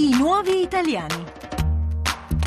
I nuovi italiani.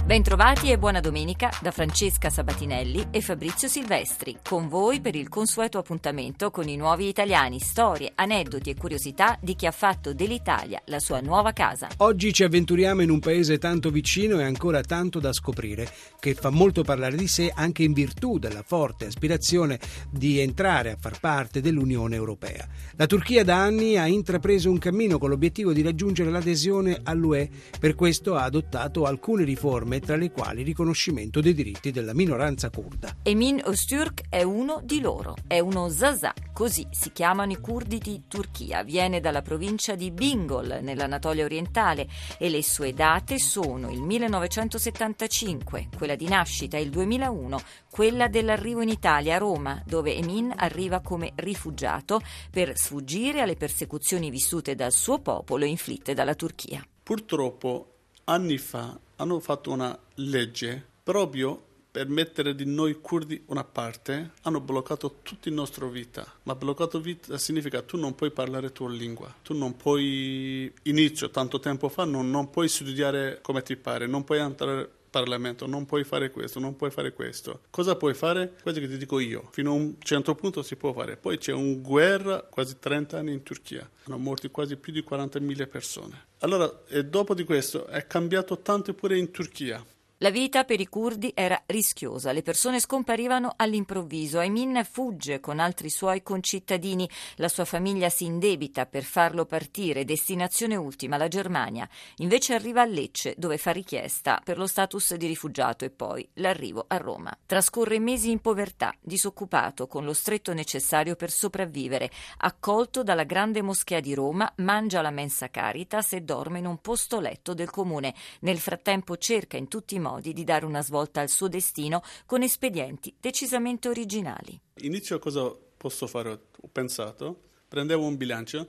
Bentrovati e buona domenica da Francesca Sabatinelli e Fabrizio Silvestri, con voi per il consueto appuntamento con i nuovi italiani, storie, aneddoti e curiosità di chi ha fatto dell'Italia la sua nuova casa. Oggi ci avventuriamo in un paese tanto vicino e ancora tanto da scoprire, che fa molto parlare di sé anche in virtù della forte aspirazione di entrare a far parte dell'Unione Europea. La Turchia da anni ha intrapreso un cammino con l'obiettivo di raggiungere l'adesione all'UE, per questo ha adottato alcune riforme norme tra le quali il riconoscimento dei diritti della minoranza curda. Emin Öztürk è uno di loro, è uno Zaza, così si chiamano i curdi di Turchia, viene dalla provincia di Bingol nell'Anatolia orientale e le sue date sono il 1975, quella di nascita, e il 2001, quella dell'arrivo in Italia a Roma, dove Emin arriva come rifugiato per sfuggire alle persecuzioni vissute dal suo popolo inflitte dalla Turchia. Purtroppo anni fa hanno fatto una legge proprio per mettere di noi curdi una parte, hanno bloccato tutta la nostra vita. Ma bloccato vita significa tu non puoi parlare tua lingua, tu non puoi, inizio tanto tempo fa, non, non puoi studiare come ti pare, non puoi entrare Parlamento, non puoi fare questo, non puoi fare questo. Cosa puoi fare? Questo che ti dico io. Fino a un certo punto si può fare. Poi c'è una guerra, quasi 30 anni in Turchia. Sono morti quasi più di 40.000 persone. Allora, e dopo di questo è cambiato tanto pure in Turchia. La vita per i curdi era rischiosa, le persone scomparivano all'improvviso. Aymin fugge con altri suoi concittadini, la sua famiglia si indebita per farlo partire, destinazione ultima la Germania. Invece arriva a Lecce, dove fa richiesta per lo status di rifugiato e poi l'arrivo a Roma. Trascorre mesi in povertà, disoccupato, con lo stretto necessario per sopravvivere. Accolto dalla grande moschea di Roma, mangia la mensa caritas e dorme in un posto letto del comune. Nel frattempo cerca in tutti i modi modi di dare una svolta al suo destino con espedienti decisamente originali. Inizio cosa posso fare? Ho pensato, prendevo un bilancio,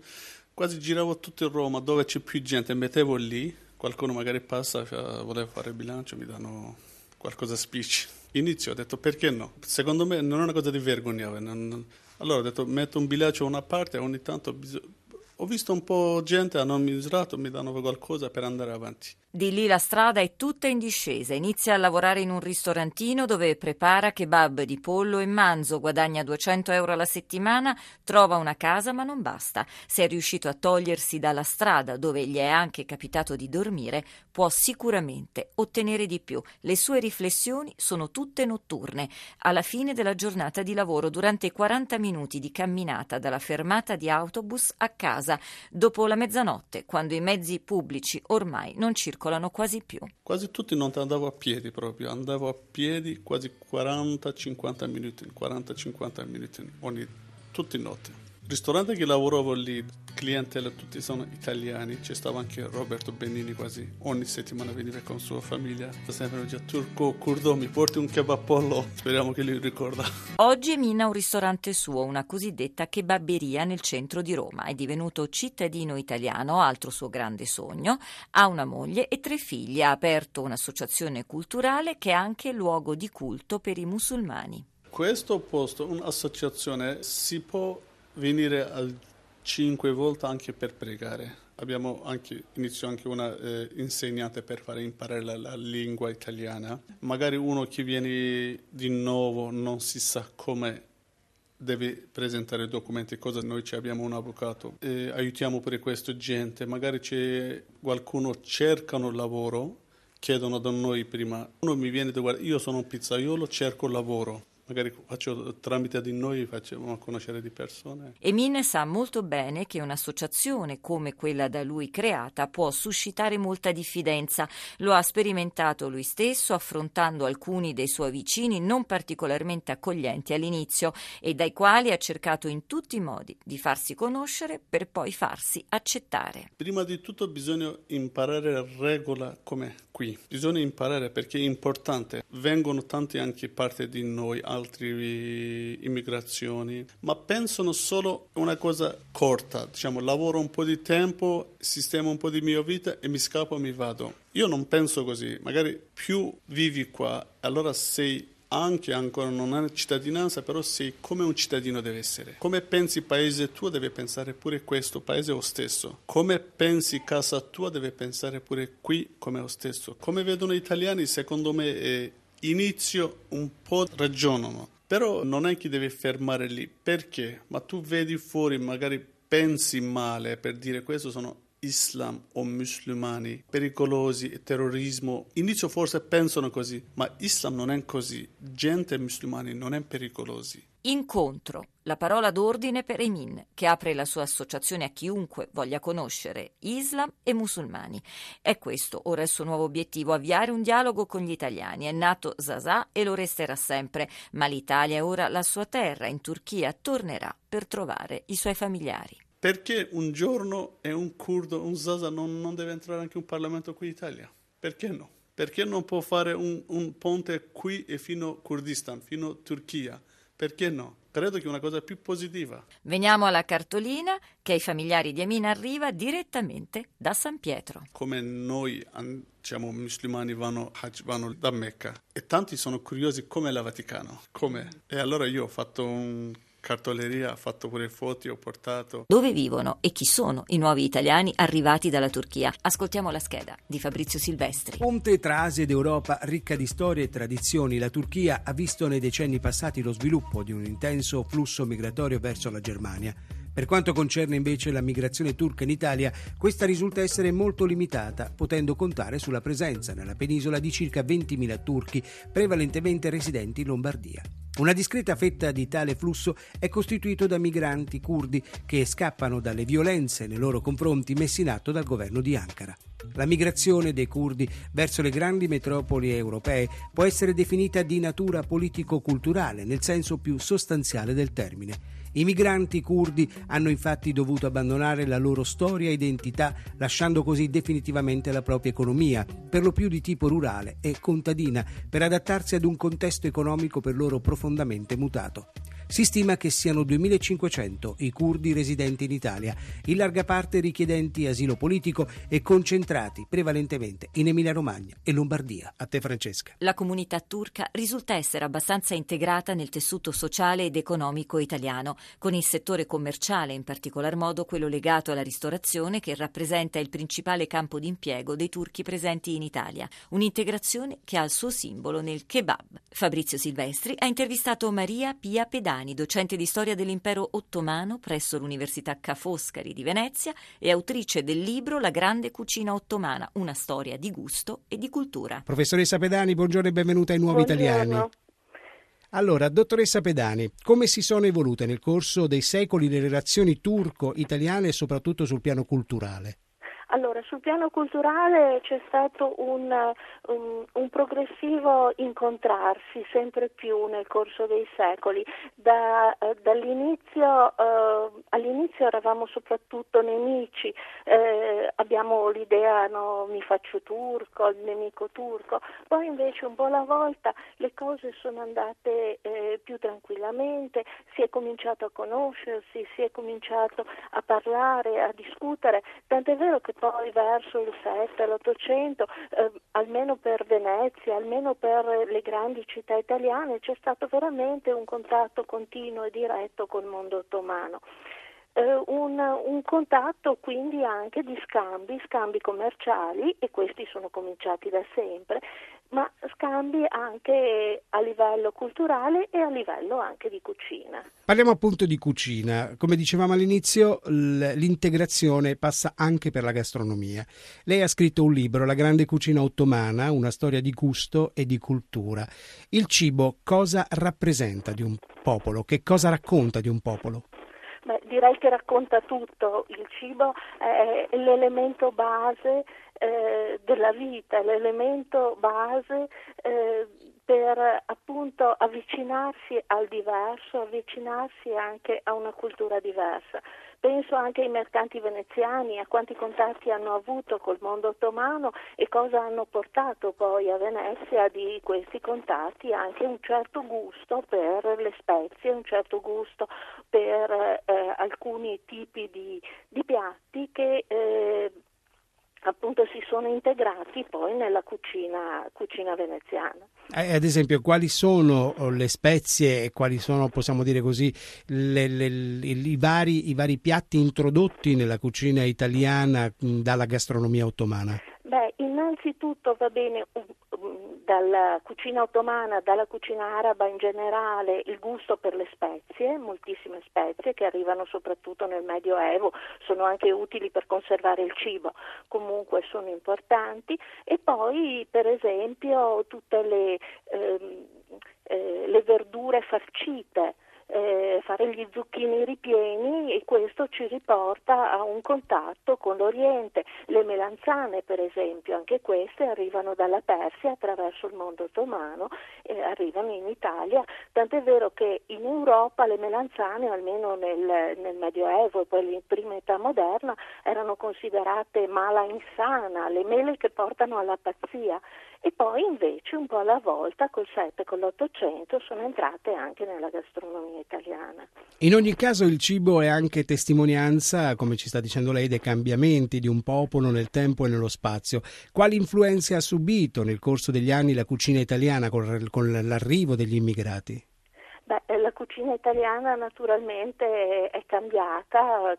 quasi giravo tutto in Roma dove c'è più gente, mettevo lì, qualcuno magari passa, cioè, voleva fare il bilancio, mi danno qualcosa spicci. Inizio, ho detto perché no? Secondo me non è una cosa di vergogna. Allora ho detto metto un bilancio da una parte e ogni tanto bisogna ho visto un po' gente, hanno misurato, mi danno qualcosa per andare avanti. Di lì la strada è tutta in discesa. Inizia a lavorare in un ristorantino dove prepara kebab di pollo e manzo, guadagna 200 euro alla settimana, trova una casa ma non basta. Se è riuscito a togliersi dalla strada dove gli è anche capitato di dormire, può sicuramente ottenere di più. Le sue riflessioni sono tutte notturne. Alla fine della giornata di lavoro, durante i 40 minuti di camminata dalla fermata di autobus a casa, dopo la mezzanotte, quando i mezzi pubblici ormai non circolano circolano quasi più. Quasi tutti non andavo a piedi proprio, andavo a piedi quasi 40-50 minuti, 40-50 minuti ogni, tutte notte. Ristorante che lavoravo lì, clientela tutti sono italiani, c'è stava anche Roberto Benini quasi ogni settimana veniva con sua famiglia, sempre già turco, curdo, mi porti un kebab pollo, speriamo che lui ricorda. Oggi Emina ha un ristorante suo, una cosiddetta kebabberia nel centro di Roma, è divenuto cittadino italiano, altro suo grande sogno, ha una moglie e tre figli, ha aperto un'associazione culturale che è anche luogo di culto per i musulmani. Questo posto, un'associazione, si può venire al cinque volte anche per pregare. Abbiamo anche, inizio anche una eh, insegnante per fare imparare la, la, lingua italiana. Magari uno che viene di nuovo non si sa come deve presentare documenti, cosa noi ci abbiamo un avvocato. Eh, aiutiamo per questo gente, magari c'è qualcuno cercano lavoro, chiedono da noi prima, uno mi viene da guardare, io sono un pizzaiolo, cerco lavoro magari faccio, tramite di noi facciamo conoscere di persone. Emine sa molto bene che un'associazione come quella da lui creata può suscitare molta diffidenza. Lo ha sperimentato lui stesso affrontando alcuni dei suoi vicini non particolarmente accoglienti all'inizio e dai quali ha cercato in tutti i modi di farsi conoscere per poi farsi accettare. Prima di tutto bisogna imparare la regola come qui. Bisogna imparare perché è importante. Vengono tanti anche parte di noi, altre immigrazioni, ma pensano solo a una cosa corta, diciamo, lavoro un po' di tempo, sistemo un po' di mia vita e mi scappo e mi vado. Io non penso così, magari più vivi qua, allora sei anche ancora non hai cittadinanza, però sei come un cittadino deve essere. Come pensi paese tuo deve pensare pure questo, paese lo stesso. Come pensi casa tua deve pensare pure qui come lo stesso. Come vedono gli italiani, secondo me è inizio un po' ragionano, però non è che deve fermare lì. Perché? Ma tu vedi fuori, magari pensi male per dire questo sono Islam o musulmani pericolosi, terrorismo. Inizio forse pensano così, ma Islam non è così. Gente musulmani non è pericolosi. Incontro, la parola d'ordine per Emin, che apre la sua associazione a chiunque voglia conoscere Islam e musulmani. È questo ora il suo nuovo obiettivo, avviare un dialogo con gli italiani. È nato Zazà e lo resterà sempre, ma l'Italia è ora la sua terra, in Turchia tornerà per trovare i suoi familiari. Perché un giorno è un curdo, un Zaza, non, non deve entrare anche un Parlamento qui in Italia? Perché no? Perché non può fare un, un ponte qui e fino a Kurdistan, fino a Turchia? Perché no? Credo che è una cosa più positiva. Veniamo alla cartolina che ai familiari di Amin arriva direttamente da San Pietro. Come noi diciamo, musulmani vanno, vanno da Mecca e tanti sono curiosi come la Vaticano, come. E allora io ho fatto un cartoleria, ha fatto pure foto, ho portato. Dove vivono e chi sono i nuovi italiani arrivati dalla Turchia? Ascoltiamo la scheda di Fabrizio Silvestri. Ponte tra Asia ed Europa, ricca di storie e tradizioni, la Turchia ha visto nei decenni passati lo sviluppo di un intenso flusso migratorio verso la Germania. Per quanto concerne invece la migrazione turca in Italia, questa risulta essere molto limitata, potendo contare sulla presenza nella penisola di circa 20.000 turchi, prevalentemente residenti in Lombardia. Una discreta fetta di tale flusso è costituito da migranti curdi che scappano dalle violenze nei loro confronti messe in atto dal governo di Ankara. La migrazione dei curdi verso le grandi metropoli europee può essere definita di natura politico-culturale nel senso più sostanziale del termine. I migranti curdi hanno infatti dovuto abbandonare la loro storia e identità, lasciando così definitivamente la propria economia, per lo più di tipo rurale e contadina, per adattarsi ad un contesto economico per loro profondamente mutato. Si stima che siano 2.500 i curdi residenti in Italia, in larga parte richiedenti asilo politico e concentrati prevalentemente in Emilia-Romagna e Lombardia. A te Francesca. La comunità turca risulta essere abbastanza integrata nel tessuto sociale ed economico italiano, con il settore commerciale, in particolar modo quello legato alla ristorazione che rappresenta il principale campo d'impiego dei turchi presenti in Italia. Un'integrazione che ha il suo simbolo nel kebab. Fabrizio Silvestri ha intervistato Maria Pia Pedani Giordani, docente di storia dell'impero ottomano presso l'Università Ca' Foscari di Venezia e autrice del libro La grande cucina ottomana, una storia di gusto e di cultura. Professoressa Pedani, buongiorno e benvenuta ai Nuovi buongiorno. Italiani. Allora, dottoressa Pedani, come si sono evolute nel corso dei secoli le relazioni turco-italiane, soprattutto sul piano culturale? Allora, sul piano culturale c'è stato un, un, un, progressivo incontrarsi sempre più nel corso dei secoli. Da, eh, dall'inizio, eh, all'inizio eravamo soprattutto nemici, eh, abbiamo l'idea no, mi faccio turco, il nemico turco, poi invece un po' alla volta le cose sono andate eh, più tranquillamente, si è cominciato a conoscersi, si è cominciato a parlare, a discutere, tant'è vero che poi verso il 7, l'800, eh, almeno per Venezia, almeno per le grandi città italiane, c'è stato veramente un contatto continuo e diretto col mondo ottomano. Eh, un, un, contatto quindi anche di scambi, scambi commerciali e questi sono cominciati da sempre, ma scambi anche a livello culturale e a livello anche di cucina. Parliamo appunto di cucina. Come dicevamo all'inizio, l'integrazione passa anche per la gastronomia. Lei ha scritto un libro, La grande cucina ottomana, una storia di gusto e di cultura. Il cibo cosa rappresenta di un popolo? Che cosa racconta di un popolo? Beh, direi che racconta tutto, il cibo è l'elemento base eh, della vita, l'elemento base eh, per appunto avvicinarsi al diverso, avvicinarsi anche a una cultura diversa. Penso anche ai mercanti veneziani, a quanti contatti hanno avuto col mondo ottomano e cosa hanno portato poi a Venezia di questi contatti, anche un certo gusto per le spezie, un certo gusto per eh, alcuni tipi di, di piatti che eh, appunto si sono integrati poi nella cucina, cucina veneziana. Eh, ad esempio, quali sono oh, le spezie e quali sono, possiamo dire così, le, le, le, i, vari, i vari piatti introdotti nella cucina italiana dalla gastronomia ottomana? Beh, innanzitutto va bene dalla cucina ottomana, dalla cucina araba in generale, il gusto per le spezie, moltissime spezie che arrivano soprattutto nel Medioevo, sono anche utili per conservare il cibo, comunque sono importanti. E poi per esempio tutte le, ehm, eh, le verdure farcite eh, fare gli zucchini ripieni e questo ci riporta a un contatto con l'Oriente. Le melanzane, per esempio, anche queste arrivano dalla Persia attraverso il mondo ottomano e arrivano in Italia, tant'è vero che in Europa le melanzane, almeno nel, nel Medioevo e poi in prima età moderna, erano considerate mala insana, le mele che portano alla pazzia. E poi invece un po' alla volta col 7 e con l'800 sono entrate anche nella gastronomia italiana. In ogni caso il cibo è anche testimonianza, come ci sta dicendo lei, dei cambiamenti di un popolo nel tempo e nello spazio. Quali influenze ha subito nel corso degli anni la cucina italiana con, con l'arrivo degli immigrati? Beh, la cucina italiana naturalmente è cambiata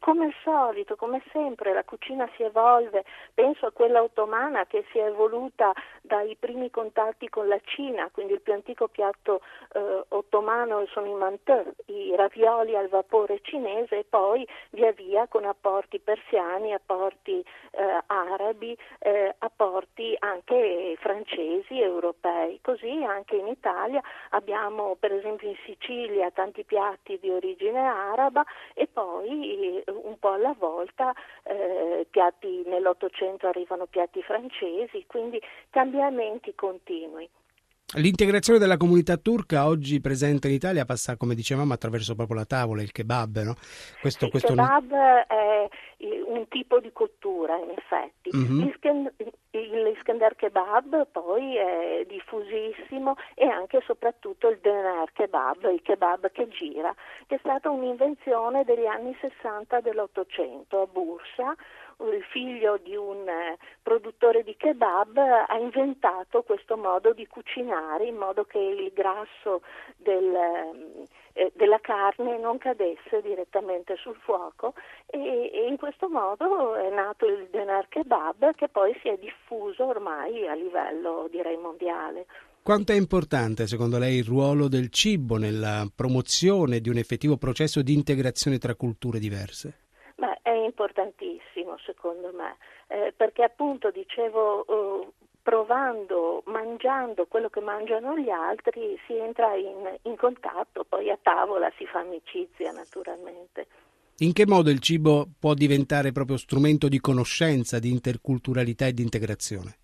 come al solito, come sempre, la cucina si evolve, penso a quella ottomana che si è evoluta dai primi contatti con la Cina, quindi il più antico piatto eh, ottomano sono i mantè, i ravioli al vapore cinese e poi via via con apporti persiani, apporti eh, arabi, eh, apporti anche francesi, europei. Così anche in Italia abbiamo per esempio in Sicilia tanti piatti di origine araba e poi un po' alla volta eh, piatti, nell'Ottocento arrivano piatti francesi, quindi cambiamenti continui. L'integrazione della comunità turca oggi presente in Italia passa, come dicevamo, attraverso proprio la tavola, il kebab, no? Questo, il questo kebab non... è un tipo di cottura, in effetti. Mm-hmm. L'Iskender kebab poi è diffusissimo e anche e soprattutto il dener kebab, il kebab che gira, che è stata un'invenzione degli anni 60 dell'Ottocento a Bursa il figlio di un eh, produttore di kebab ha inventato questo modo di cucinare in modo che il grasso del, eh, della carne non cadesse direttamente sul fuoco e, e, in questo modo è nato il denar kebab che poi si è diffuso ormai a livello direi mondiale. Quanto è importante secondo lei il ruolo del cibo nella promozione di un effettivo processo di integrazione tra culture diverse? Importantissimo secondo me, eh, perché appunto dicevo, eh, provando, mangiando quello che mangiano gli altri, si entra in, in contatto, poi a tavola si fa amicizia naturalmente. In che modo il cibo può diventare proprio strumento di conoscenza, di interculturalità e di integrazione?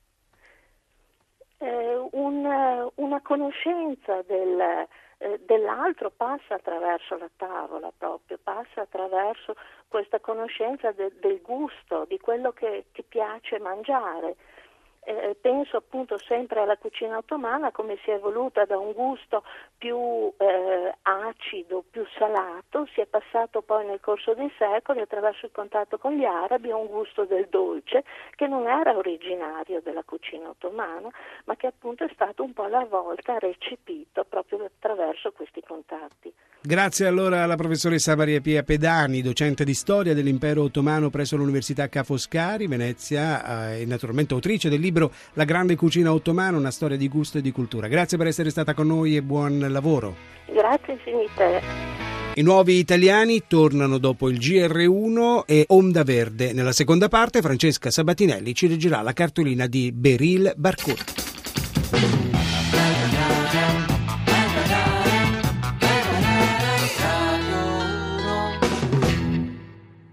Eh, un, una conoscenza del, eh, dell'altro passa attraverso la tavola proprio, passa attraverso questa conoscenza de, del gusto, di quello che, che piace mangiare eh, penso appunto sempre alla cucina ottomana come si è evoluta da un gusto più eh, acido, più salato, si è passato poi nel corso dei secoli attraverso il contatto con gli arabi a un gusto del dolce che non era originario della cucina ottomana ma che appunto è stato un po' alla volta recepito proprio attraverso questi contatti. Grazie allora alla professoressa Maria Pia Pedani, docente di storia dell'impero ottomano presso l'Università Ca' Foscari, Venezia, eh, e naturalmente autrice del libro La grande cucina ottomana, una storia di gusto e di cultura. Grazie per essere stata con noi e buon lavoro. Grazie infinite. I nuovi italiani tornano dopo il GR1 e Onda Verde. Nella seconda parte Francesca Sabatinelli ci leggerà la cartolina di Beril Barcourt.